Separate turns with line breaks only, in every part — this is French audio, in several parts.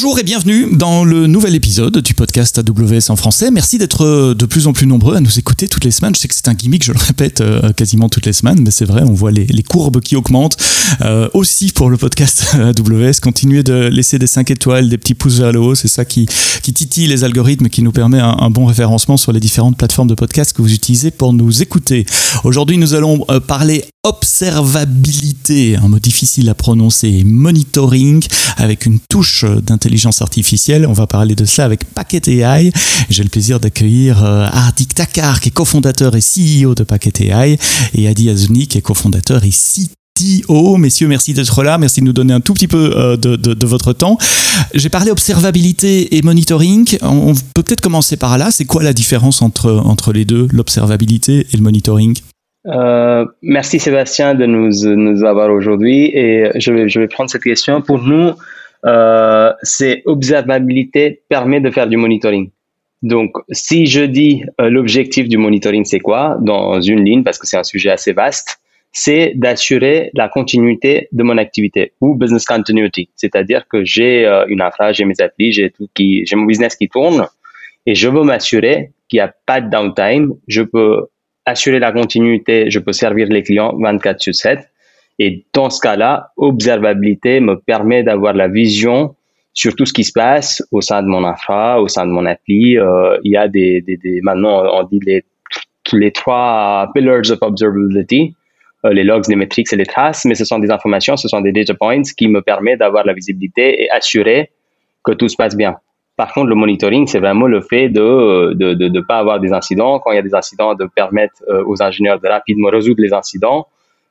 Bonjour et bienvenue dans le nouvel épisode du podcast AWS en français. Merci d'être euh, de plus en plus nombreux à nous écouter toutes les semaines. Je sais que c'est un gimmick, je le répète euh, quasiment toutes les semaines, mais c'est vrai, on voit les, courbes qui augmentent. Euh, aussi pour le podcast AWS, continuez de laisser des 5 étoiles, des petits pouces vers le haut, c'est ça qui, qui titille les algorithmes qui nous permet un, bon référencement sur les différentes plateformes de podcast que vous utilisez pour nous écouter. Aujourd'hui, nous allons parler observabilité, un mot difficile à prononcer, monitoring avec une touche d'intelligence artificielle. On va parler de ça avec Packet AI. J'ai le plaisir d'accueillir euh, Hardik Takar, qui est cofondateur et CEO de Packet AI, et Adi Azouni, qui est cofondateur et CTO. Messieurs, merci d'être là. Merci de nous donner un tout petit peu euh, de, votre temps. J'ai parlé observabilité et monitoring. On peut peut-être commencer par là. C'est quoi la différence entre, entre les deux, l'observabilité et le monitoring?
Euh, merci Sébastien de nous, nous avoir aujourd'hui et je vais, je vais prendre cette question. Pour nous, euh, c'est observabilité permet de faire du monitoring. Donc, si je dis euh, l'objectif du monitoring, c'est quoi Dans une ligne, parce que c'est un sujet assez vaste, c'est d'assurer la continuité de mon activité ou business continuity. C'est-à-dire que j'ai euh, une infra, j'ai mes applis, j'ai tout qui, j'ai mon business qui tourne et je veux m'assurer qu'il n'y a pas de downtime. Je peux assurer la continuité, je peux servir les clients 24 sur 7. Et dans ce cas-là, observabilité me permet d'avoir la vision sur tout ce qui se passe au sein de mon infra, au sein de mon appli. Euh, il y a des, des, des, maintenant on dit les, les trois pillars of observability, euh, les logs, les métriques et les traces, mais ce sont des informations, ce sont des data points qui me permettent d'avoir la visibilité et assurer que tout se passe bien. Par contre, le monitoring, c'est vraiment le fait de ne de, de, de, pas avoir des incidents. Quand il y a des incidents, de permettre euh, aux ingénieurs de rapidement résoudre les incidents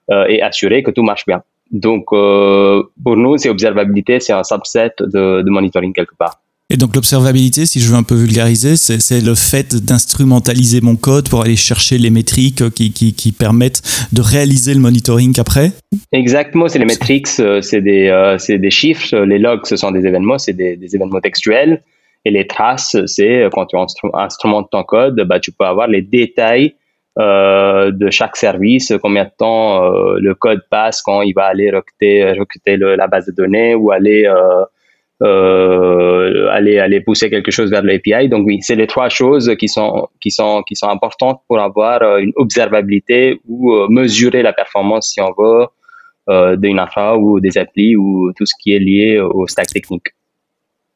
euh, et assurer que tout marche bien. Donc, euh, pour nous, c'est observabilité, c'est un subset de, de monitoring quelque part.
Et donc l'observabilité, si je veux un peu vulgariser, c'est le fait d'instrumentaliser mon code pour aller chercher les métriques qui, qui, qui, permettent de réaliser le monitoring après?
Exactement, c'est les métriques, c'est des, euh, des chiffres, les logs, ce sont des événements, c'est des, des, événements textuels. Et les traces, c'est euh, quand tu instrumentes ton code, bah, tu peux avoir les détails euh, de chaque service, combien de temps euh, le code passe quand il va aller recruter, la base de données ou aller, aller, aller pousser quelque chose vers l'API. Donc oui, c'est les trois choses qui sont, qui, sont, qui sont importantes pour avoir une observabilité ou mesurer la performance, si on veut, d'une infra ou des applis ou tout ce qui est lié au stack technique.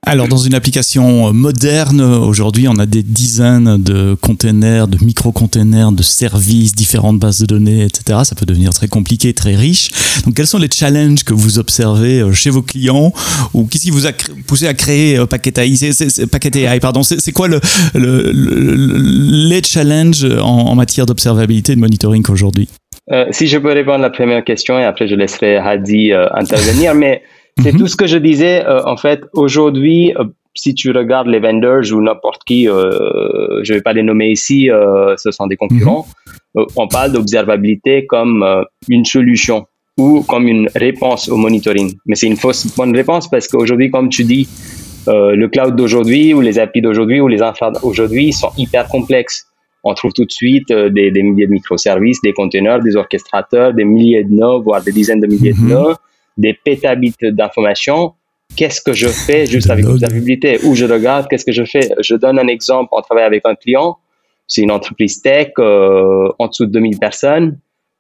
Alors, dans une application moderne, aujourd'hui, on a des dizaines de containers, de micro-containers, de services, différentes bases de données, etc. Ça peut devenir très compliqué, très riche. Donc, quels sont les challenges que vous observez euh, chez vos clients ou qu'est-ce qui vous a poussé à créer euh, Packet AI Packet AI, pardon. C'est quoi le, les challenges en, matière d'observabilité et de monitoring aujourd'hui?
Euh, Si je peux répondre à la première question et après je laisserai Hadi intervenir, mais c'est mhm. tout ce que je disais. Euh, en fait, aujourd'hui, euh, si tu regardes les vendors ou n'importe qui, euh, je ne vais pas les nommer ici, ce sont des concurrents, mhm. on parle d'observabilité comme une solution ou comme une réponse au monitoring. Mais c'est une fausse bonne réponse parce qu'aujourd'hui, comme tu dis, le cloud d'aujourd'hui ou les API d'aujourd'hui ou les infra d'aujourd'hui sont hyper complexes. On trouve tout de suite des, milliers de microservices, des containers, des orchestrateurs, des milliers de nœuds, voire des dizaines de milliers de mhm. nœuds des pétabits d'informations, qu'est-ce que je fais juste avec l'observabilité Où je regarde, qu'est-ce que je fais? Je donne un exemple, on travaille avec un client, c'est une entreprise tech euh, en dessous de 2000 personnes.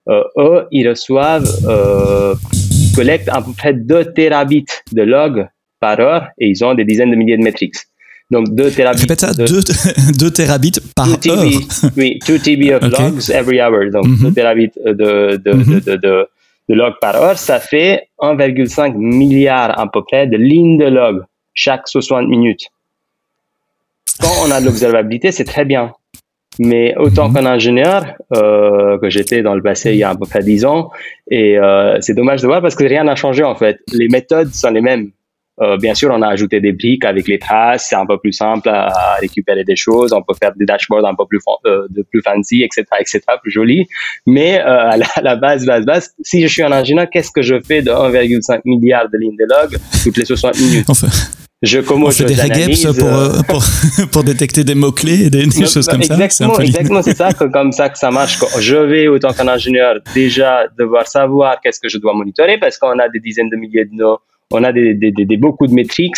Euh, eux, ils reçoivent, euh, ils collectent à peu près 2 terabits de logs par heure et ils ont des dizaines de milliers de métriques.
Donc 2 terabits. Répète ça, 2 terabits par heure.
oui, 2 TB of logs every hour. Donc 2 mm terabits de, de, de, de, de de log par heure, ça fait 1,5 milliard à peu près de lignes de log chaque 60 minutes. Quand on a de l'observabilité, c'est très bien. Mais autant mhm. qu'un ingénieur, euh, que j'étais dans le passé il y a à peu près 10 ans, et euh, c'est dommage de voir parce que rien n'a changé en fait. Les méthodes sont les mêmes. Euh, bien sûr, on a ajouté des briques avec les traces, c'est un peu plus simple à, récupérer des choses, on peut faire des dashboards un peu plus, euh, de plus fancy, etc., etc., plus joli. Mais euh, à, la, base, base, base, si je suis un ingénieur, qu'est-ce que je fais de 1,5 milliard de lignes de log toutes les 60 minutes?
Je comment on fait des regeps pour, pour, pour, détecter des mots clés et des, choses comme
ça. Exactement, exactement, c'est ça, comme ça que ça marche. Je vais autant qu'un ingénieur déjà devoir savoir qu'est-ce que je dois monitorer parce qu'on a des dizaines de milliers de noms on a des, beaucoup de métriques.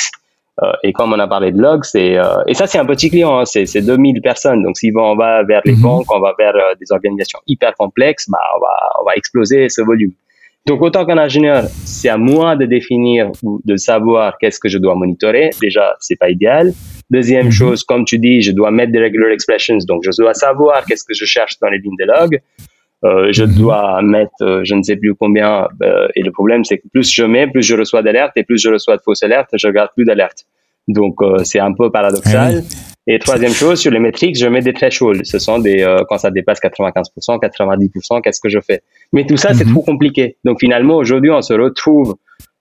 et comme on a parlé de log, c'est et ça c'est un petit client, hein, c'est 2000 personnes. Donc si on va vers les mhm. banques, on va vers des organisations hyper complexes, bah on va on va exploser ce volume. Donc, autant qu'un ingénieur, c'est à moi de définir ou de savoir qu'est-ce que je dois monitorer. Déjà, c'est pas idéal. Deuxième mhm. chose, comme tu dis, je dois mettre des regular expressions. Donc, je dois savoir qu'est-ce que je cherche dans les lignes de log. Euh, je mhm. dois mettre, euh, je ne sais plus combien. Euh, et le problème, c'est que plus je mets, plus je reçois d'alertes et plus je reçois de fausses alertes, je garde plus d'alertes. Donc, euh, c'est un peu paradoxal. Ah et troisième chose, sur les métriques, je mets des thresholds. Ce sont des, euh, quand ça dépasse 95%, 90%, qu'est-ce que je fais? Mais tout ça, c'est mhm. trop compliqué. Donc finalement, aujourd'hui, on se retrouve,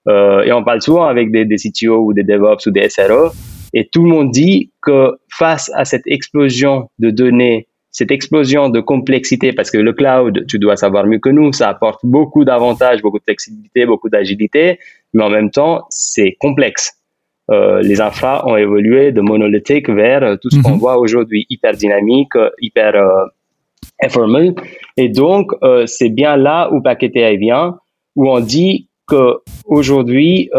euh, et on parle souvent avec des, des CTO ou des DevOps ou des SRO, et tout le monde dit que face à cette explosion de données, cette explosion de complexité, parce que le cloud, tu dois savoir mieux que nous, ça apporte beaucoup d'avantages, beaucoup de flexibilité, beaucoup d'agilité, mais en même temps, c'est complexe. Euh, les infra ont évolué de monolithique vers euh, tout ce qu'on mhm. voit aujourd'hui, hyper dynamique, euh, hyper informel. Et donc, c'est bien là où Paquetea vient, où on dit que aujourd'hui,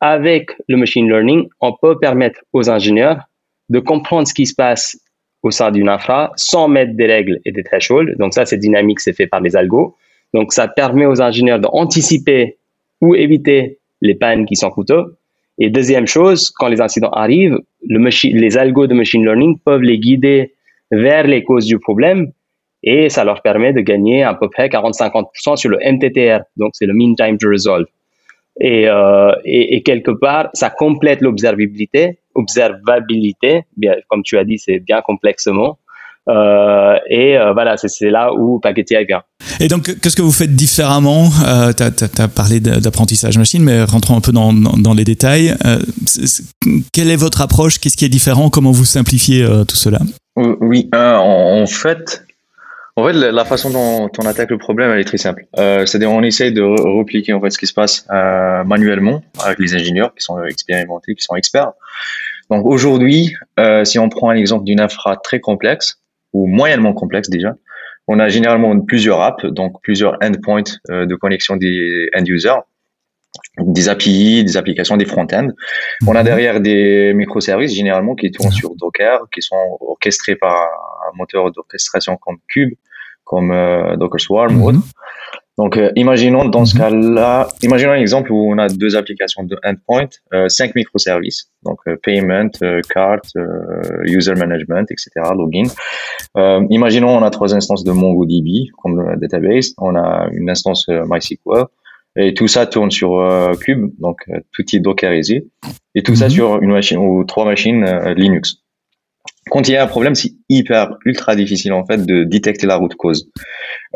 avec le machine learning, on peut permettre aux ingénieurs de comprendre ce qui se passe au sein d'une infra sans mettre des règles et des thresholds. Donc ça, c'est dynamique, c'est fait par les algos. Donc ça permet aux ingénieurs d'anticiper ou éviter les pannes qui sont coûteuses et deuxième chose, quand les incidents arrivent, le les algos de machine learning peuvent les guider vers les causes du problème et ça leur permet de gagner à peu près 40-50% sur le MTTR, donc c'est le Mean Time to Resolve. Et, euh, quelque part, ça complète l'observabilité, observabilité, bien, comme tu as dit, c'est bien complexement, euh, et euh, voilà, c'est là où Paquetia vient.
Et donc, qu'est-ce que vous faites différemment? Euh, Tu as, parlé d'apprentissage machine, mais rentrons un peu dans, dans, les détails. Euh, quelle est votre approche? Qu'est-ce qui est différent? Comment vous simplifiez euh, tout cela?
Oui, en, fait, en fait, la façon dont on attaque le problème, elle est très simple. C'est-à-dire, on essaye de repliquer en fait ce qui se passe manuellement avec les ingénieurs qui sont expérimentés, qui sont experts. Donc aujourd'hui, si on prend un exemple d'une infra très complexe, ou moyennement complexe déjà. On a généralement plusieurs apps, donc plusieurs endpoints euh, de connexion des end users, des API, des applications, des front-end. On a mhm. derrière des microservices généralement qui tournent sur Docker, qui sont orchestrés par un moteur d'orchestration comme Cube, comme euh, Docker Swarm ou mhm. autre. Donc, euh, imaginons dans ce mhm. cas-là, imaginons un exemple où on a deux applications de endpoint, euh, cinq microservices, donc euh, payment, cart, user management, etc., login. imaginons on a trois instances de MongoDB comme database, on a une instance MySQL, et tout ça tourne sur Cube, donc tout est dockerisé, et tout ça mhm. sur une machine ou trois machines Linux quand il y a un problème, c'est hyper ultra difficile en fait de détecter la route cause.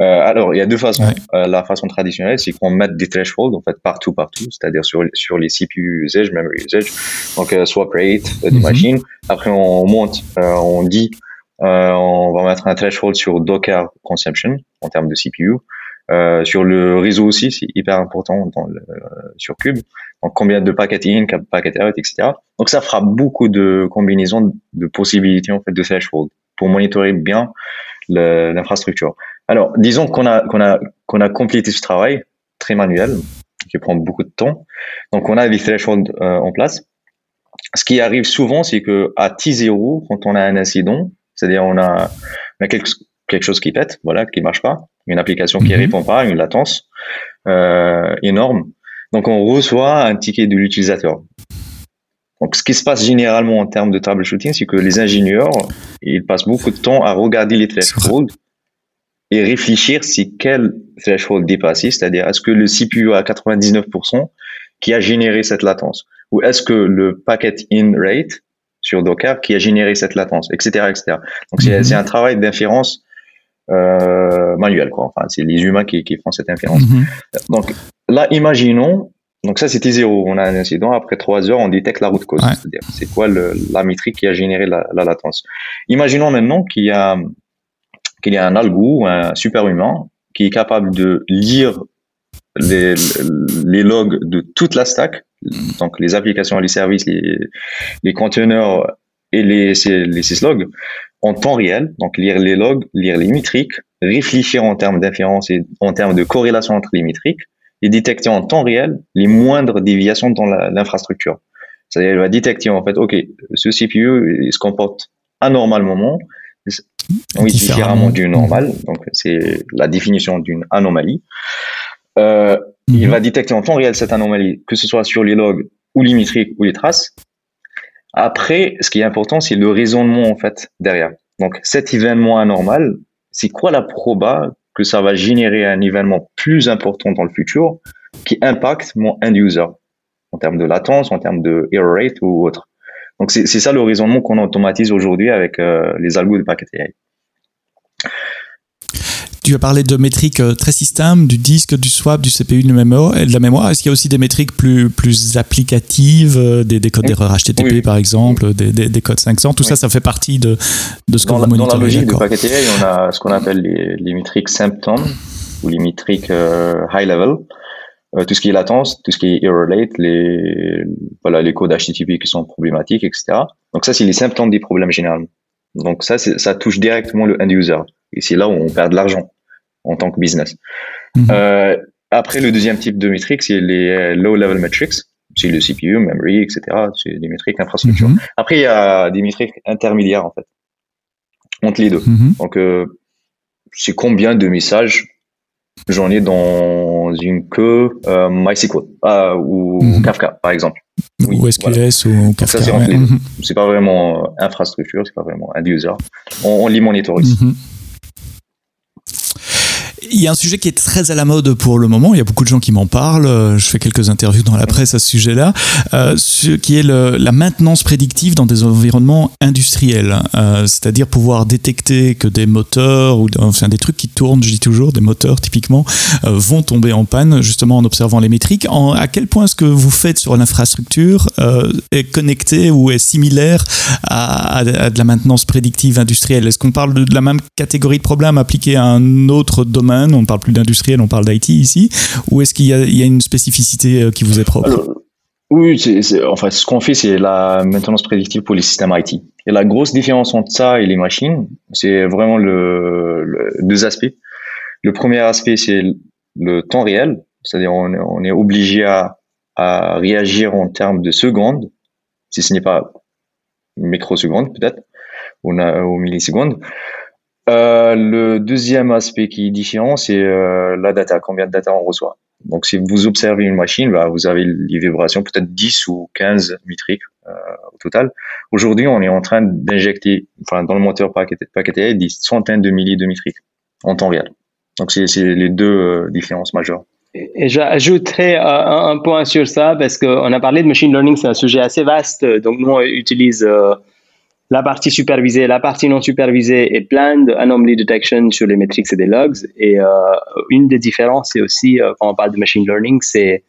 Euh, alors il y a deux façons. Euh, la façon traditionnelle, c'est qu'on mette des thresholds en fait partout partout, c'est-à-dire sur sur les CPU usage, memory usage, donc euh, swap rate euh, des mhm. machines. Après on monte, euh, on dit, on va mettre un threshold sur Docker consumption en termes de CPU. Euh, sur le réseau aussi, c'est hyper important dans le, sur Cube. Donc combien de paquets in, paquets out, etc. Donc ça fera beaucoup de combinaisons de possibilités en fait de threshold pour monitorer bien l'infrastructure. Alors disons qu'on a qu'on a qu'on a complété ce travail très manuel qui prend beaucoup de temps. Donc on a des thresholds euh, en place. Ce qui arrive souvent, c'est que à T0, quand on a un incident, c'est-à-dire on a, on a quelque, quelque chose qui pète, voilà, qui marche pas, une application qui mhm. répond pas, une latence euh, énorme. Donc on reçoit un ticket de l'utilisateur. Donc ce qui se passe généralement en termes de troubleshooting, c'est que les ingénieurs, ils passent beaucoup de temps à regarder les thresholds et réfléchir si quel threshold dépassé, c'est-à-dire est-ce que le CPU à 99% qui a généré cette latence, ou est-ce que le packet in rate sur Docker qui a généré cette latence, etc., etc. Donc c'est mhm. un travail d'inférence euh, manuel, quoi. Enfin, c'est les humains qui, qui font cette inférence. Mhm. Donc là, imaginons, donc ça c'était zéro, on a un incident, après trois heures, on détecte la route cause, c'est-à-dire c'est quoi le, la métrique qui a généré la, la latence? Imaginons maintenant qu'il y a qu'il y a un algo, un super humain, qui est capable de lire les, les logs de toute la stack, donc les applications, les services, les, les conteneurs et les, les syslogs, en temps réel, donc lire les logs, lire les métriques, réfléchir en termes d'inférence et en termes de corrélation entre les métriques, et détecter en temps réel les moindres déviations dans l'infrastructure. C'est-à-dire, il va détecter en fait, ok, ce CPU il se comporte anormalement, oui, différemment du normal. Donc, c'est la définition d'une anomalie. Euh, Il mhm. va détecter en temps réel cette anomalie, que ce soit sur les logs ou les métriques ou les traces. Après, ce qui est important, c'est le raisonnement en fait derrière. Donc, cet événement anormal, c'est quoi la proba que ça va générer un événement plus important dans le futur qui impacte mon end user en termes de latence, en termes de error rate ou autre. Donc c'est ça le raisonnement qu'on automatise aujourd'hui avec euh, les algos de Packet AI.
Tu as parlé de métriques euh, très système, du disque, du swap, du CPU, de la mémoire. Est-ce qu'il y a aussi des métriques plus, plus applicatives, euh, des, des codes d'erreur HTTP par exemple, des, des, codes 500 Tout ça, ça fait partie de, de ce que vous monitorez.
Dans la logique de Packet AI, on a ce qu'on appelle les, les métriques symptômes ou les métriques high level. Euh, tout ce qui est latence, tout ce qui est error rate, les, voilà, les codes HTTP qui sont problématiques, etc. Donc ça, c'est les symptômes des problèmes généralement. Donc ça, ça touche directement le end user. Et c'est là où on perd de l'argent en tant que business. Mhm. Euh, après, le deuxième type de métriques, c'est les low-level metrics. C'est le CPU, memory, etc. C'est des métriques infrastructure. Mhm. Après, il y a des métriques intermédiaires, en fait, entre les deux. Mhm. Donc, euh, c'est combien de messages j'en ai dans une queue euh, MySQL euh, ou mhm. Kafka, par exemple.
ou SQS ou Kafka.
C'est pas vraiment euh, infrastructure, c'est pas vraiment un user. On, on les monitorise. Mhm.
Il y a un sujet qui est très à la mode pour le moment. Il y a beaucoup de gens qui m'en parlent. Euh, je fais quelques interviews dans la presse à ce sujet-là, euh, ce qui est le, la maintenance prédictive dans des environnements industriels. Euh, c'est-à-dire pouvoir détecter que des moteurs ou enfin des trucs qui tournent, je dis toujours, des moteurs typiquement, euh, vont tomber en panne justement en observant les métriques. En, à quel point est-ce que vous faites sur l'infrastructure est connecté ou est similaire à, à, de la maintenance prédictive industrielle? Est-ce qu'on parle de, de la même catégorie de problème appliquée à un autre domaine on ne parle plus d'industriel, on parle d'IT ici, ou est-ce qu'il y, a une spécificité euh, qui vous est propre?
Oui, c'est, enfin, ce qu'on fait, c'est la maintenance prédictive pour les systèmes IT. Et la grosse différence entre ça et les machines, c'est vraiment le, deux aspects. Le premier aspect, c'est le temps réel, c'est-à-dire on, est obligé à, réagir en termes de secondes, si ce n'est pas microsecondes peut-être, ou, ou millisecondes. Euh, le deuxième aspect qui est différent, c'est euh, la data, combien de data on reçoit. Donc, si vous observez une machine, bah, vous avez les vibrations, peut-être 10 ou 15 métriques euh, au total. Aujourd'hui, on est en train d'injecter, enfin, dans le moteur paqueté, des centaines de milliers de métriques en temps réel. Donc, c'est les deux différences majeures.
Et j'ajouterais un, point sur ça parce qu'on a parlé de machine learning, c'est un sujet assez vaste. Donc, nous, on utilise la partie supervisée, la partie non supervisée et plein d'anomaly detection sur les métriques et des logs. Et euh, une des différences, c'est aussi, euh, quand on parle de machine learning, c'est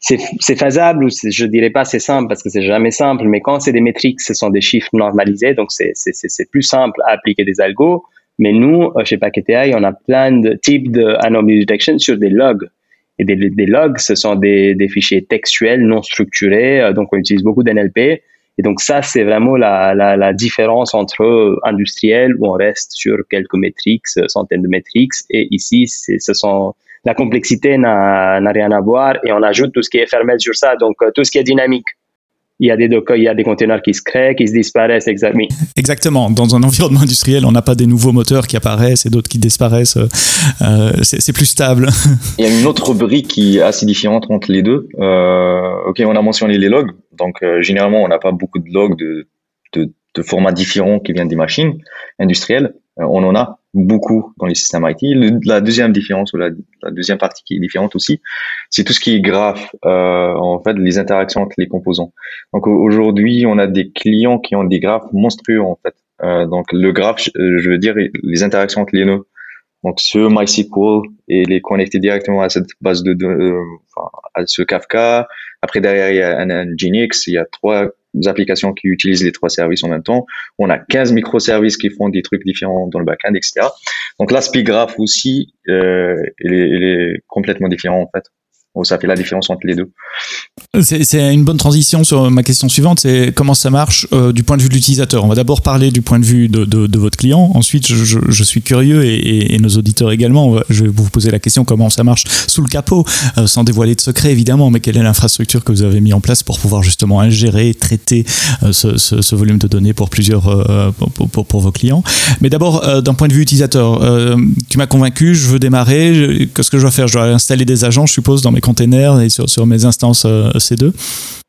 c'est faisable ou je dirais pas c'est simple parce que c'est jamais simple, mais quand c'est des métriques, ce sont des chiffres normalisés, donc c'est plus simple à appliquer des algos. Mais nous, euh, chez AI, on a plein de types d'anomaly detection sur des logs. Et des, des logs, ce sont des, des fichiers textuels non structurés, donc on utilise beaucoup d'NLP. Et donc ça, c'est vraiment la, la, la, différence entre industriel où on reste sur quelques métriques, centaines de métriques, et ici, ce sont la complexité n'a rien à voir et on ajoute tout ce qui est fermé sur ça, donc euh, tout ce qui est dynamique il y a des il y a des conteneurs qui se créent, qui se disparaissent, exactement.
Exactement. Dans un environnement industriel, on n'a pas des nouveaux moteurs qui apparaissent et d'autres qui disparaissent. Euh, c'est plus stable.
Il y a une autre brique qui est assez différente entre les deux. Euh, ok, on a mentionné les logs. Donc, euh, généralement, on n'a pas beaucoup de logs de, de, de formats différents qui viennent des machines industrielles. Euh, on en a beaucoup dans les systèmes IT. la deuxième différence, ou la, deuxième partie qui est différente aussi, c'est tout ce qui est graphe, euh, en fait, les interactions entre les composants. Donc aujourd'hui, on a des clients qui ont des graphes monstrueux, en fait. Donc le graphe, je veux dire, les interactions entre les nœuds. Donc ce MySQL et les connecter directement à cette base de, de à ce Kafka. Après derrière il y a un, Nginx, il y a trois applications qui utilisent les trois services en même temps. On a 15 microservices qui font des trucs différents dans le backend, etc. Donc l'aspect graph aussi, euh, il, est, il, est, complètement différent en fait. Ça fait la différence entre les deux.
C'est une bonne transition sur ma question suivante, c'est comment ça marche euh, du point de vue de l'utilisateur. On va d'abord parler du point de vue de, de, votre client. Ensuite, je, suis curieux et, nos auditeurs également. Je vais vous poser la question comment ça marche sous le capot, euh, sans dévoiler de secret évidemment, mais quelle est l'infrastructure que vous avez mis en place pour pouvoir justement ingérer, traiter euh, ce, volume de données pour plusieurs pour, pour, pour, vos clients. Mais d'abord, d'un point de vue utilisateur, tu m'as convaincu, je veux démarrer. Qu'est-ce que je dois faire? Je dois installer des agents, je suppose, dans mes containers et sur, sur mes instances euh, C2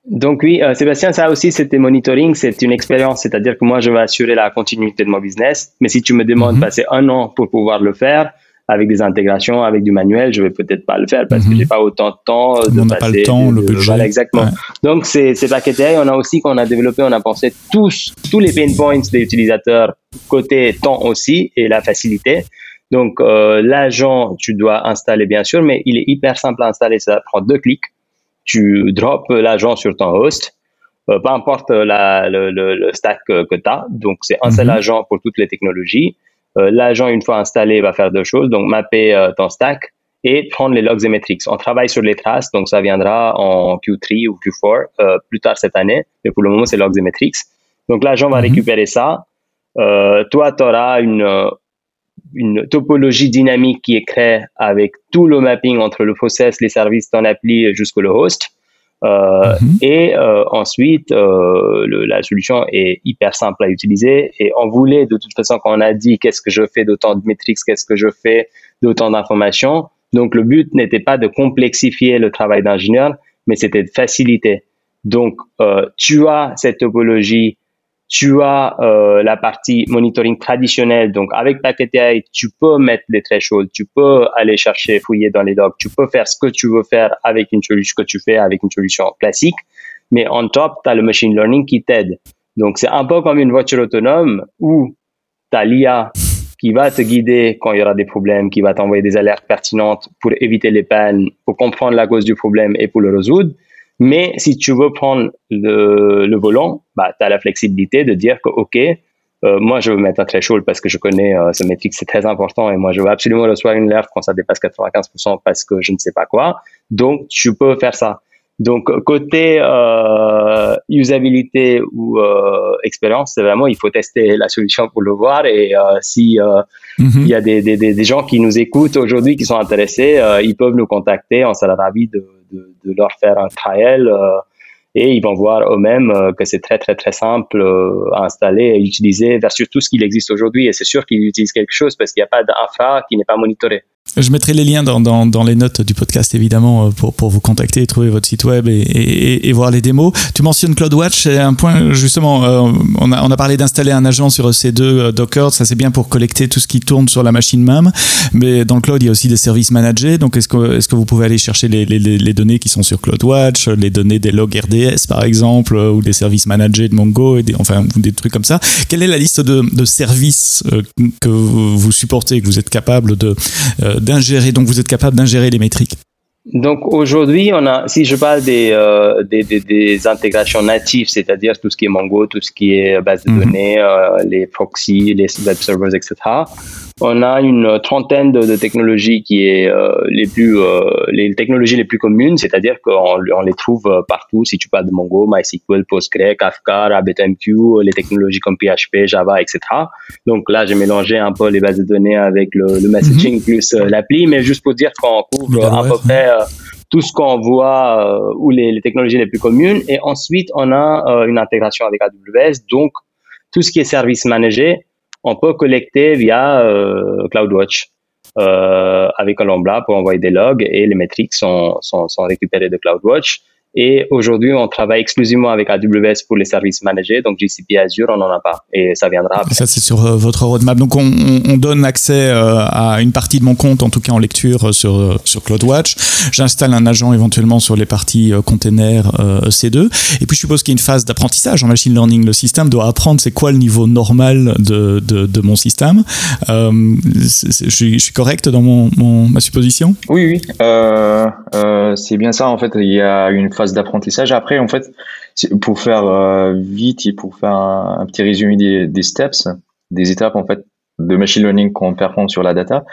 donc oui, euh, Sébastien, ça aussi, c'était monitoring, c'est une expérience, c'est-à-dire que moi, je vais assurer la continuité de mon business, mais si tu me demandes de mhm. passer un an pour pouvoir le faire, avec des intégrations, avec du manuel, je vais peut-être pas le faire parce que que mhm. j'ai pas autant de temps.
De on n'a pas le temps, le budget.
Voilà, exactement. Donc c'est c'est paqueté. On a aussi qu'on a développé, on a pensé tous tous les pain points des utilisateurs côté temps aussi et la facilité. Donc euh, l'agent, tu dois installer bien sûr, mais il est hyper simple à installer. Ça prend deux clics. Tu drops l'agent sur ton host, euh, peu importe la, le, le, stack que, tu as. Donc c'est un seul mhm. agent pour toutes les technologies. Euh, l'agent, une fois installé, va faire deux choses. Donc mapper euh, ton stack et prendre les logs et metrics. On travaille sur les traces, donc ça viendra en Q3 ou Q4 euh, plus tard cette année. Mais pour le moment, c'est logs et metrics. Donc l'agent va mhm. récupérer ça. toi, tu auras une une topologie dynamique qui est créée avec tout le mapping entre le process, les services, ton appli jusqu'au le host. Euh, mhm. Et euh, ensuite, euh, le, la solution est hyper simple à utiliser. Et on voulait, de toute façon, quand on a dit qu'est-ce que je fais d'autant de métriques, qu'est-ce que je fais d'autant d'informations. Donc, le but n'était pas de complexifier le travail d'ingénieur, mais c'était de faciliter. Donc, euh, tu as cette topologie tu as euh, la partie monitoring traditionnelle. Donc, avec Packet AI, tu peux mettre les thresholds, tu peux aller chercher, fouiller dans les logs, tu peux faire ce que tu veux faire avec une solution que tu fais avec une solution classique. Mais en top, tu as le machine learning qui t'aide. Donc, c'est un peu comme une voiture autonome où tu as l'IA qui va te guider quand il y aura des problèmes, qui va t'envoyer des alertes pertinentes pour éviter les pannes, pour comprendre la cause du problème et pour le résoudre. Mais si tu veux prendre le, le volant, bah, tu as la flexibilité de dire que, OK, euh, moi, je veux mettre un threshold parce que je connais euh, ce métrique, c'est très important et moi, je veux absolument recevoir une alerte quand ça dépasse 95% parce que je ne sais pas quoi. Donc, tu peux faire ça. Donc, côté euh, usabilité ou euh, expérience, c'est vraiment, il faut tester la solution pour le voir. Et euh, si euh, mhm. il y a des, des, des, gens qui nous écoutent aujourd'hui, qui sont intéressés, ils peuvent nous contacter. On sera ravis de, de, leur faire un trial et ils vont voir eux-mêmes que c'est très très très simple à installer et utiliser versus tout ce qu'il existe aujourd'hui. Et c'est sûr qu'ils utilisent quelque chose parce qu'il n'y a pas d'infra qui n'est pas monitoré.
Je mettrai les liens dans, dans, dans, les notes du podcast, évidemment, euh, pour, pour vous contacter trouver votre site web et, et, et voir les démos. Tu mentionnes CloudWatch, c'est un point, justement, euh, on, a, on a parlé d'installer un agent sur EC2 euh, Docker, ça c'est bien pour collecter tout ce qui tourne sur la machine même, mais dans le cloud, il y a aussi des services managés, donc est-ce que, est que vous pouvez aller chercher les, les, les, données qui sont sur CloudWatch, les données des logs RDS, par exemple, ou des services managés de Mongo, et des, enfin, des trucs comme ça. Quelle est la liste de, de services que vous supportez, que vous êtes capable de d'ingérer, donc vous êtes capable d'ingérer les métriques
donc aujourd'hui, on a, si je parle des, euh, des, des, des, intégrations natives, c'est-à-dire tout ce qui est Mongo, tout ce qui est base de mhm. données, euh, les proxys, les web servers, etc. On a une trentaine de, de technologies qui est euh, les plus euh, les technologies les plus communes, c'est-à-dire qu'on on les trouve euh, partout. Si tu parles de Mongo, MySQL, Postgre, Kafka, RabbitMQ, les technologies comme PHP, Java, etc. Donc là, j'ai mélangé un peu les bases de données avec le, le messaging mhm. plus l'appli, mais juste pour dire qu'on couvre à peu près tout ce qu'on voit ou les, les, technologies les plus communes. Et ensuite, on a une intégration avec AWS, donc tout ce qui est service managé on peut collecter via euh, CloudWatch euh, avec Columbra pour envoyer des logs et les métriques sont, sont, sont récupérées de CloudWatch. Et aujourd'hui, on travaille exclusivement avec AWS pour les services managés. Donc GCP Azure, on n'en a pas. Et ça viendra après.
Ça, c'est sur euh, votre roadmap. Donc on, on donne accès euh, à une partie de mon compte, en tout cas en lecture, euh, sur, sur CloudWatch. J'installe un agent éventuellement sur les parties containers C2. Et puis je suppose qu'il y a une phase d'apprentissage en machine learning. Le système doit apprendre c'est quoi le niveau normal de, de, de mon système. Euh, je, suis, je, suis, correct dans mon, mon, ma supposition?
Oui, oui. Euh, c'est bien ça. En fait, il y a une phase d'apprentissage. Après, en fait, pour faire euh, vite et pour faire un, petit résumé des, steps, des étapes en fait de machine learning qu'on performe sur la data,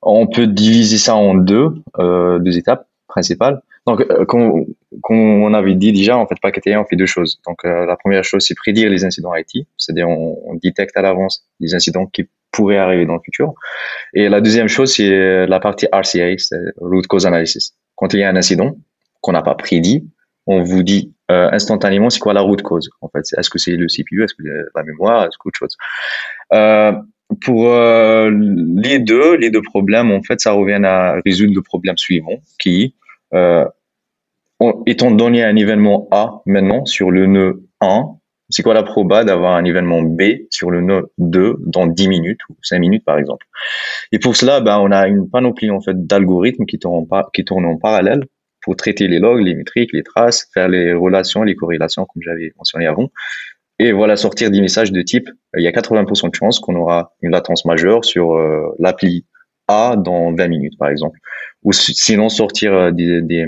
on peut diviser ça en deux, euh, deux étapes. principal. Donc, euh, comme, on avait dit déjà, en fait, Packet on fait deux choses. Donc, la première chose, c'est prédire les incidents IT, c'est-à-dire on, on, détecte à l'avance les incidents qui pourraient arriver dans le futur. Et la deuxième chose, c'est la partie RCA, c'est Root Cause Analysis. Quand il y a un incident qu'on n'a pas prédit, on vous dit euh, instantanément c'est quoi la route cause. En fait, est-ce que c'est le CPU, est-ce que c'est la mémoire, est-ce qu'autre chose? Euh, pour euh, les deux, les deux problèmes, en fait, ça revient à résoudre le problème suivant, qui, euh, étant donné un événement A maintenant sur le nœud 1, c'est quoi la proba d'avoir un événement B sur le nœud 2 dans 10 minutes ou 5 minutes par exemple? Et pour cela, ben, on a une panoplie en fait d'algorithmes qui qui tournent en parallèle pour traiter les logs, les métriques, les traces, faire les relations, les corrélations comme j'avais mentionné avant. Et voilà, sortir des messages de type, il y a 80% de chances qu'on aura une latence majeure sur euh, l'appli A dans 20 minutes, par exemple. Ou sinon sortir euh, des, des,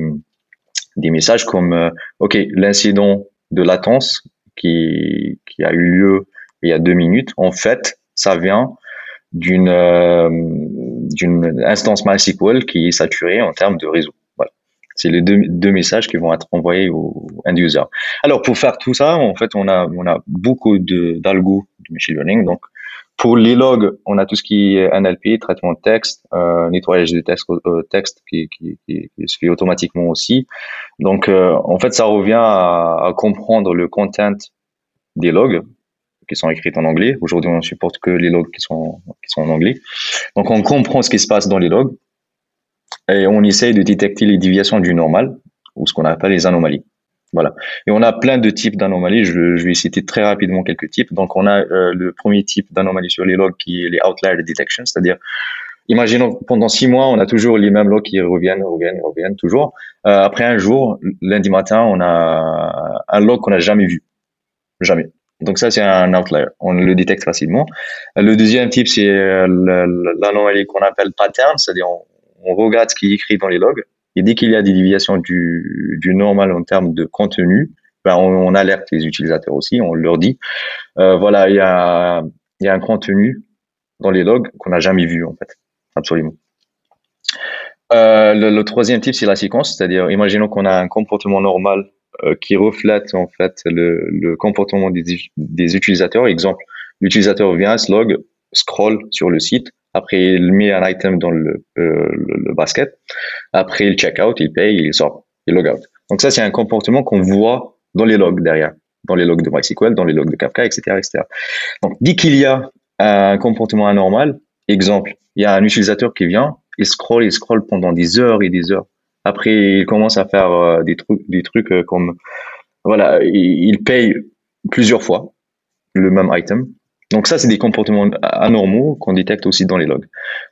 des messages comme, euh, OK, l'incident de latence qui, qui a eu lieu il y a deux minutes, en fait, ça vient d'une d'une instance MySQL qui est saturée en termes de réseau. C'est les deux, messages qui vont être envoyés au end user. Alors pour faire tout ça, en fait, on a on a beaucoup d'algo de machine learning. Donc pour les logs, on a tout ce qui est NLP, traitement de texte, euh, nettoyage de texte, euh, qui, qui, se fait automatiquement aussi. Donc euh, en fait, ça revient à, comprendre le content des logs qui sont écrits en anglais. Aujourd'hui, on supporte que les logs qui sont qui sont en anglais. Donc on comprend ce qui se passe dans les logs et on essaye de détecter les déviations du normal ou ce qu'on appelle les anomalies. Voilà. Et on a plein de types d'anomalies. Je, vais citer très rapidement quelques types. Donc, on a euh, le premier type d'anomalie sur les logs qui est les outlier detection, c'est-à-dire, imaginons pendant six mois, on a toujours les mêmes logs qui reviennent, reviennent, reviennent toujours. Euh, après un jour, lundi matin, on a un log qu'on n'a jamais vu, jamais. Donc ça, c'est un outlier. On le détecte facilement. Le deuxième type, c'est euh, l'anomalie qu'on appelle pattern, c'est-à-dire on regarde ce qui est écrit dans les logs, et dès qu'il y a des déviations du, normal en termes de contenu, ben on, alerte les utilisateurs aussi, on leur dit, euh, voilà, il y a, un contenu dans les logs qu'on n'a jamais vu en fait, absolument. Euh, le, troisième type, c'est la séquence, c'est-à-dire, imaginons qu'on a un comportement normal euh, qui reflète en fait le, comportement des, des utilisateurs. Exemple, l'utilisateur vient, se log, scroll sur le site, après, il met un item dans le, euh, le, basket. Après, il check out, il paye, il sort, il log out. Donc ça, c'est un comportement qu'on voit dans les logs derrière, dans les logs de MySQL, dans les logs de Kafka, etc., etc. Donc, dès qu'il y a un comportement anormal, exemple, il y a un utilisateur qui vient, il scroll, il scroll pendant des heures et des heures. Après, il commence à faire euh, des trucs, des trucs euh, comme, voilà, il, il paye plusieurs fois le même item. Donc ça, c'est des comportements anormaux qu'on détecte aussi dans les logs.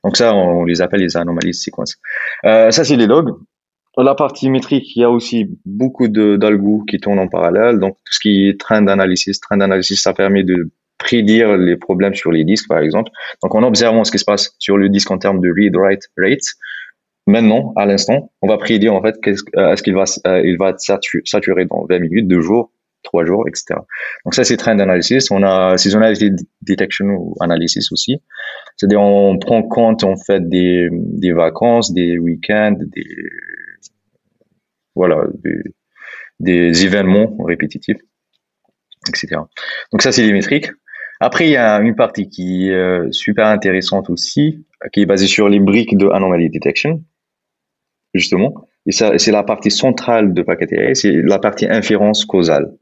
Donc ça, on les appelle les anomalies sequence. Euh, ça, c'est les logs. La partie métrique, il y a aussi beaucoup d'algos qui tournent en parallèle. Donc tout ce qui est train d'analysis, train d'analysis, ça permet de prédire les problèmes sur les disques, par exemple. Donc en observant ce qui se passe sur le disque en termes de read-write rates, maintenant, à l'instant, on va prédire en fait qu'est-ce euh, qu'il va, euh, il va être saturé dans 20 minutes, 2 jours, trois jours, etc. Donc ça, c'est trend analysis. On a seasonality detection ou analysis aussi. C'est-à-dire, on prend compte, en fait, des, des vacances, des week-ends, des, voilà, des, événements répétitifs, etc. Donc ça, c'est les métriques. Après, il y a une partie qui est euh, super intéressante aussi, qui est basée sur les briques de anomaly detection, justement. Et ça, c'est la partie centrale de Packet c'est la partie inférence causale.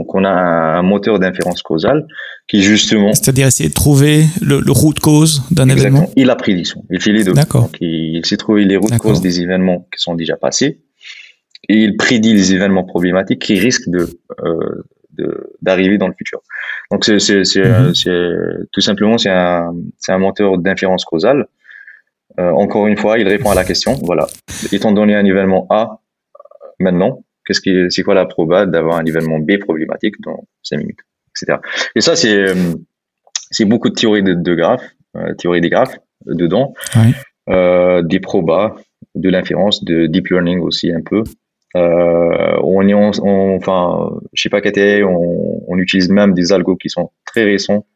Donc on a un, moteur d'inférence causale qui justement.
C'est-à-dire essayer de trouver le, le root cause d'un événement.
Il a prédiction. Il fait les deux.
D'accord.
il, il sait trouver les root causes des événements qui sont déjà passés et il prédit les événements problématiques qui risquent de euh, d'arriver dans le futur. Donc c'est c'est c'est mm-hmm. tout simplement c'est un c'est un moteur d'inférence causale. Euh, encore une fois, il répond à la question. Voilà. Étant donné un événement A maintenant, qu'est-ce qui, c'est quoi la probabilité d'avoir un événement B problématique dans 5 minutes, etc. Et ça, c'est, euh, c'est beaucoup de théories de, de graphes, euh, théorie des graphes dedans, euh, des probas, de l'inférence, de deep learning aussi un peu. Euh, on est, on, enfin, je sais pas KTE, on, on utilise même des algos qui sont très récents,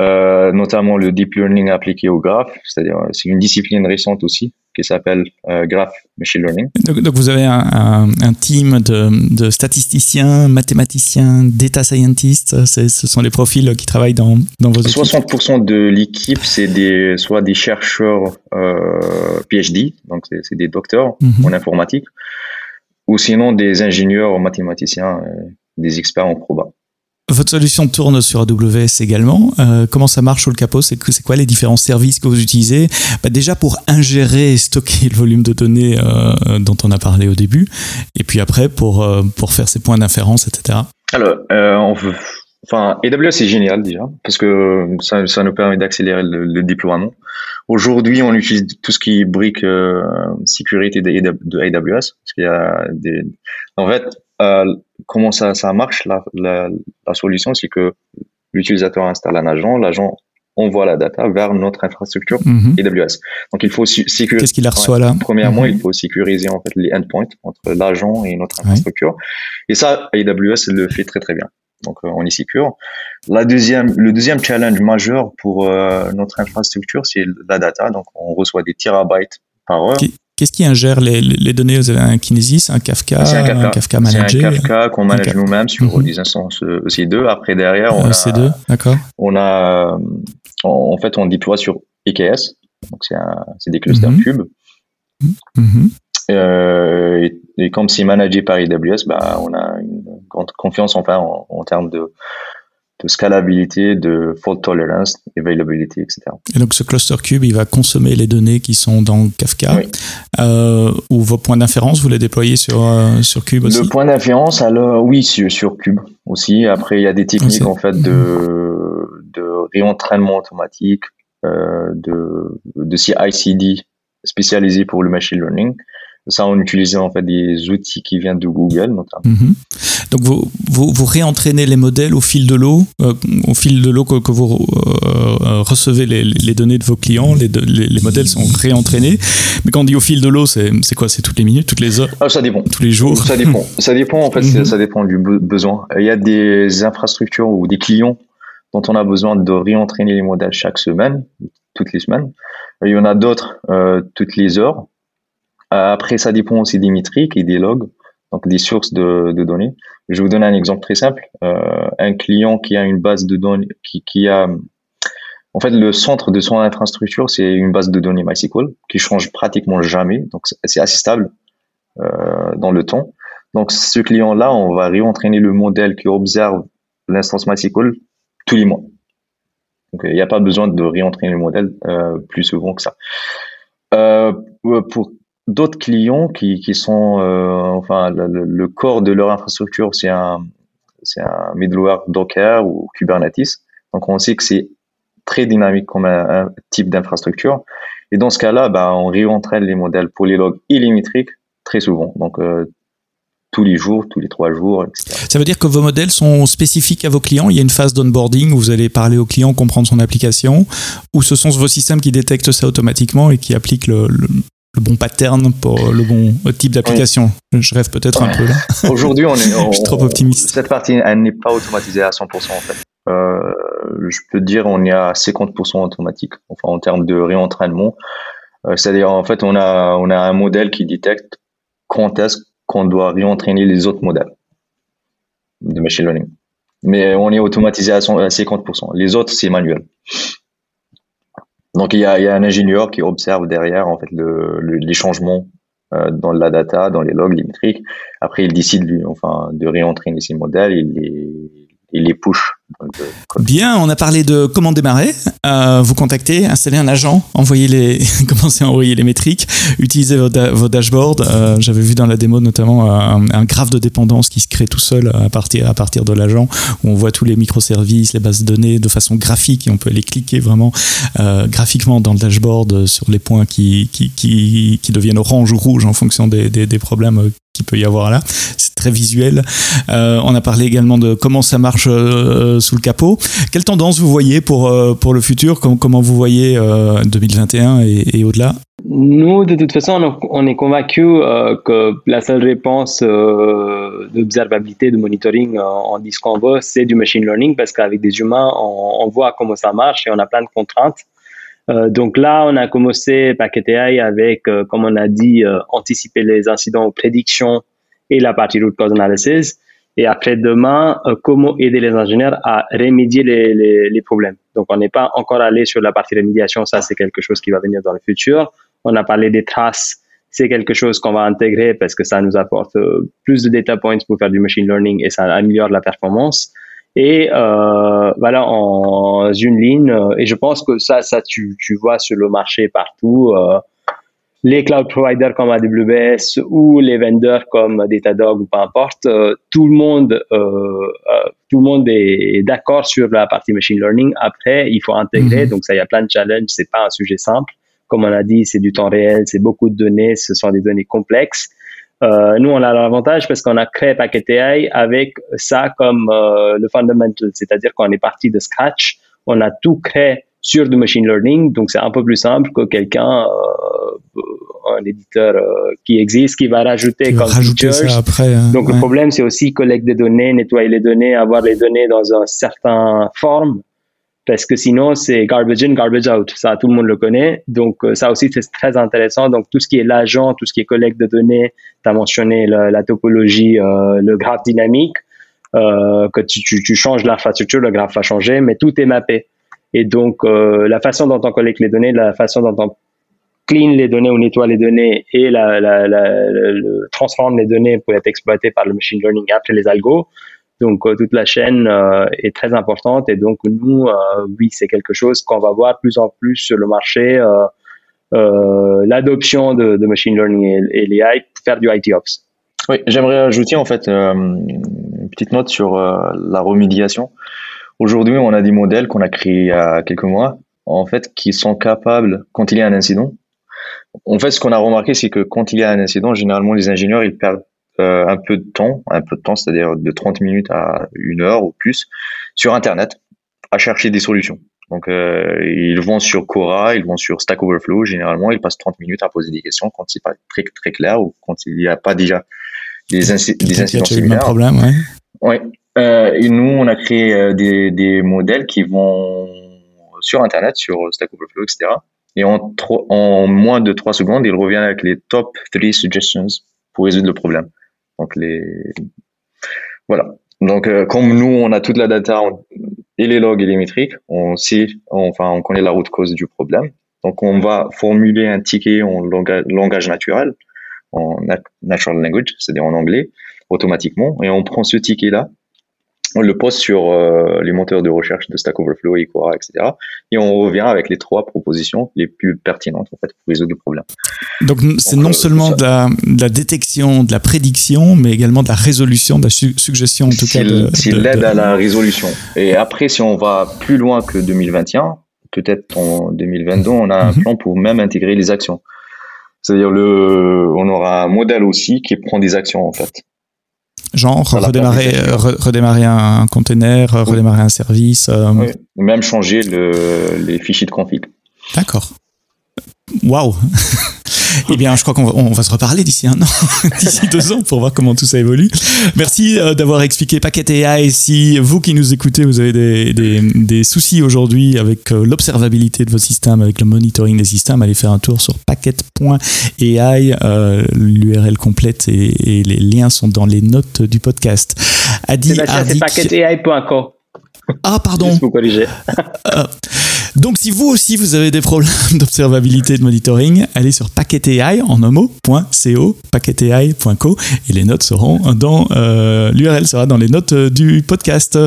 euh, notamment le deep learning appliqué au graphe, c'est-à-dire c'est une discipline récente aussi qui s'appelle Graph Machine Learning.
Donc, vous avez un, un, team de, de, statisticiens, mathématiciens, data scientists. Ce sont les profils qui travaillent dans, dans vos équipes.
60% de l'équipe, c'est des, soit des chercheurs PhD, donc c'est des docteurs mhm. en informatique, ou sinon des ingénieurs mathématiciens, des experts en proba.
Votre solution tourne sur AWS également. Euh, comment ça marche sous le capot C'est quoi les différents services que vous utilisez? Bah, Déjà pour ingérer et stocker le volume de données euh, dont on a parlé au début, et puis après pour, euh, pour faire ces points d'inférence, etc.
Alors, on veut, enfin, AWS c'est génial déjà parce que ça, ça nous permet d'accélérer le, déploiement. Aujourd'hui, on utilise tout ce qui est brique sécurité de, de AWS parce qu'il y a des. En fait, euh, comment ça, ça marche la, la, la solution, c'est que l'utilisateur installe un agent, l'agent envoie la data vers notre infrastructure mhm. AWS. Donc il faut sécuriser.
Qu'est-ce qu'il reçoit là
Premièrement, mhm. il faut sécuriser en fait les endpoints entre l'agent et notre infrastructure. Et ça, AWS le fait très très bien. Donc euh, on est secure. La deuxième, le deuxième challenge majeur pour euh, notre infrastructure, c'est la data. Donc on reçoit des terabytes par heure.
Qu'est-ce qui ingère les, les, données Vous avez un Kinesis, un Kafka,
un Kafka,
un Kafka managé
un Kafka qu'on manage nous-mêmes sur des instances EC2. Après, derrière, on
EC2,
a,
d'accord.
On a, en fait, on déploie sur EKS. Donc, c'est des clusters mm cubes. Mhm. Euh, et, et, comme c'est managé par AWS, bah, on a une grande confiance enfin, en, en termes de, de scalabilité, de fault tolerance, availability, etc.
Et donc ce cluster cube, il va consommer les données qui sont dans Kafka, euh, ou vos points d'inférence, vous les déployez sur, euh, sur Cube aussi?
Le point d'inférence, alors oui, sur, sur, Cube aussi. Après, il y a des techniques en fait de, de réentraînement automatique, euh, de, de CI/CD spécialisé pour le machine learning. Ça, on utilisait en fait des outils qui viennent de Google notamment.
Mhm. Donc vous, vous, vous, réentraînez les modèles au fil de l'eau, euh, au fil de l'eau que, vous euh, recevez les, les, données de vos clients, les, les, modèles sont réentraînés. Mais quand on dit au fil de l'eau, c'est quoi? C'est toutes les minutes, toutes les heures?
Ah, Ça dépend.
Tous les jours?
Ça dépend. ça dépend en fait, mhm. ça dépend du besoin. Il y a des infrastructures ou des clients dont on a besoin de réentraîner les modèles chaque semaine, toutes les semaines. Il y en a d'autres euh, toutes les heures. Euh, après, ça dépend aussi des métriques et des logs, donc des sources de, données. Je vous donner un exemple très simple. Euh, un client qui a une base de données, qui, a, en fait, le centre de son infrastructure, c'est une base de données MySQL qui change pratiquement jamais, donc c'est assez stable euh, dans le temps. Donc, ce client-là, on va réentraîner le modèle qui observe l'instance MySQL tous les mois. Donc, il n'y a pas besoin de réentraîner le modèle plus souvent que ça. Euh, d'autres clients qui, qui sont, euh, enfin, le, corps de leur infrastructure, c'est un, c'est un middleware Docker ou Kubernetes. Donc, on sait que c'est très dynamique comme un, type d'infrastructure. Et dans ce cas-là, bah, on réentraîne les modèles logs et les métriques très souvent. Donc, euh, tous les jours, tous les trois jours, etc.
Ça veut dire que vos modèles sont spécifiques à vos clients? Il y a une phase d'onboarding où vous allez parler au client, comprendre son application, ou ce sont vos systèmes qui détectent ça automatiquement et qui appliquent le, le bon pattern pour le bon type d'application. Je rêve peut-être un peu là.
Aujourd'hui, on est.
je suis trop optimiste.
Cette partie, elle n'est pas automatisée à 100% en fait. Euh, je peux dire, on est à 50% automatique, enfin en termes de réentraînement. Euh, c'est-à-dire, en fait, on a, on a un modèle qui détecte quand est-ce qu'on doit réentraîner les autres modèles de machine learning. Mais on est automatisé à 50%. Les autres, c'est manuel. Donc il y a, un ingénieur qui observe derrière en fait les changements euh, dans la data, dans les logs, les métriques. Après, il décide lui, enfin de réentraîner ses modèles, il les, il les push
Bien, on a parlé de comment démarrer. Euh, vous contacter, installer un agent, envoyer les, commencer à envoyer les métriques, utiliser vos, dashboards. Euh, j'avais vu dans la démo notamment un, graphe de dépendance qui se crée tout seul à partir, de l'agent, où on voit tous les microservices, les bases de données de façon graphique et on peut les cliquer vraiment euh, graphiquement dans le dashboard sur les points qui, deviennent orange ou rouge en fonction des problèmes qu'il peut y avoir là. C'est très visuel. Euh, on a parlé également de comment ça marche euh, sous le capot. Quelle tendance vous voyez pour, euh, pour le futur? Comment vous voyez 2021 et, au-delà?
Nous, de toute façon, on est convaincu que la seule réponse d'observabilité, de monitoring, on dit ce qu'on c'est du machine learning parce qu'avec des humains, on, voit comment ça marche et on a plein de contraintes. Donc là, on a commencé Packet AI avec, comme on a dit, anticiper les incidents, prédictions et la partie root cause analysis. Et après demain, comment aider les ingénieurs à remédier les, les, les problèmes. Donc on n'est pas encore allé sur la partie rémédiation, ça c'est quelque chose qui va venir dans le futur. On a parlé des traces c'est quelque chose qu'on va intégrer parce que ça nous apporte euh, plus de data points pour faire du machine learning et ça améliore la performance. Et euh, voilà, en une ligne, euh, et je pense que ça, ça tu, tu vois sur le marché partout, euh, les cloud providers comme AWS ou les vendeurs comme Datadog ou peu importe, euh, tout le monde, tout le monde est d'accord sur la partie machine learning. Après, il faut intégrer, mhm. donc ça, il y a plein de challenges, c'est pas un sujet simple. Comme on a dit, c'est du temps réel, c'est beaucoup de données, ce sont des données complexes. Euh, nous, on a l'avantage parce qu'on a créé Packet AI avec ça comme euh, le fundamental, c'est-à-dire qu'on est parti de scratch, on a tout créé sur du machine learning, donc c'est un peu plus simple que quelqu'un, euh, un éditeur euh, qui existe, qui va rajouter comme
rajouter Ça après,
hein, donc le problème, c'est aussi collecter des données, nettoyer les données, avoir les données dans un certain forme parce que sinon c'est garbage in, garbage out. Ça, tout le monde le connaît. Donc euh, ça aussi c'est très intéressant. Donc tout ce qui est l'agent, tout ce qui est collecte de données, tu as mentionné la, topologie, euh, le graphe dynamique, euh, que tu, changes l'infrastructure, le graphe va changer, mais tout est mappé. Et donc la façon dont on collecte les données, la façon dont on clean les données ou nettoie les données et la, la, transforme les données pour être exploité par le machine learning après les algos, donc euh, toute la chaîne euh, est très importante et donc nous, euh, oui, c'est quelque chose qu'on va voir plus en plus sur le marché. l'adoption de, de, machine learning et, l'AI pour faire du IT Ops.
Oui, j'aimerais ajouter en fait une petite note sur la remédiation. Aujourd'hui, on a des modèles qu'on a créés il y a quelques mois, en fait, qui sont capables, quand il y a un incident, en fait, ce qu'on a remarqué, c'est que quand il y a un incident, généralement, les ingénieurs, ils perdent euh, un peu de temps, un peu de temps, c'est-à-dire de 30 minutes à une heure ou plus, sur Internet à chercher des solutions. Donc, euh, ils vont sur Quora, ils vont sur Stack Overflow. Généralement, ils passent 30 minutes à poser des questions quand c'est pas très très clair ou quand il n'y a pas déjà des, incidents similaires.
problème, ouais.
Ouais. Euh, et nous, on a créé des, des modèles qui vont sur Internet, sur Stack Overflow, etc. Et en, en moins de 3 secondes, ils reviennent avec les top 3 suggestions pour résoudre le problème. Donc les voilà. Donc euh, comme nous on a toute la data et les logs et les métriques, on sait enfin on connaît la route cause du problème. Donc on va formuler un ticket en langage, naturel, en natural language, c'est-à-dire en anglais, automatiquement, et on prend ce ticket là on le poste sur euh, les moteurs de recherche de Stack Overflow, Quora, etc. Et on revient avec les trois propositions les plus pertinentes en fait pour résoudre le problème.
Donc c'est non euh, seulement de la, détection, de la prédiction, mais également de la résolution, de la suggestion en tout cas.
C'est l'aide à la résolution. Et après, si on va plus loin que 2021, peut-être en 2022, on a un mhm. plan pour même intégrer les actions. C'est-à-dire le, on aura un modèle aussi qui prend des actions en fait.
Genre redémarrer, euh, redémarrer un container, redémarrer un service. Euh,
Même changer le, les fichiers de config.
D'accord. Waouh Eh bien, je crois qu'on va, se reparler d'ici un an, d'ici deux ans, pour voir comment tout ça évolue. Merci euh, d'avoir expliqué Packet AI. Si vous qui nous écoutez, vous avez des, soucis aujourd'hui avec euh, l'observabilité de vos systèmes, avec le monitoring des systèmes, allez faire un tour sur packet.ai. Euh, L'URL complète et, les liens sont dans les notes du podcast.
Adi, c'est packetai.co.
Ah, pardon.
Juste corriger.
Donc si vous aussi vous avez des problèmes d'observabilité de monitoring, allez sur paquetai en homo.co, paquetai.co et les notes seront dans euh, l'URL sera dans les notes euh, du podcast.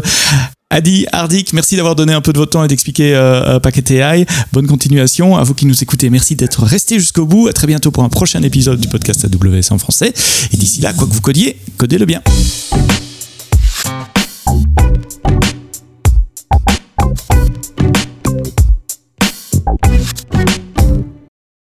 Adi, Hardik, merci d'avoir donné un peu de votre temps et d'expliquer euh, euh Bonne continuation à vous qui nous écoutez. Merci d'être restés jusqu'au bout. À très bientôt pour un prochain épisode du podcast AWS en français. Et d'ici là, quoi que vous codiez, codez-le bien.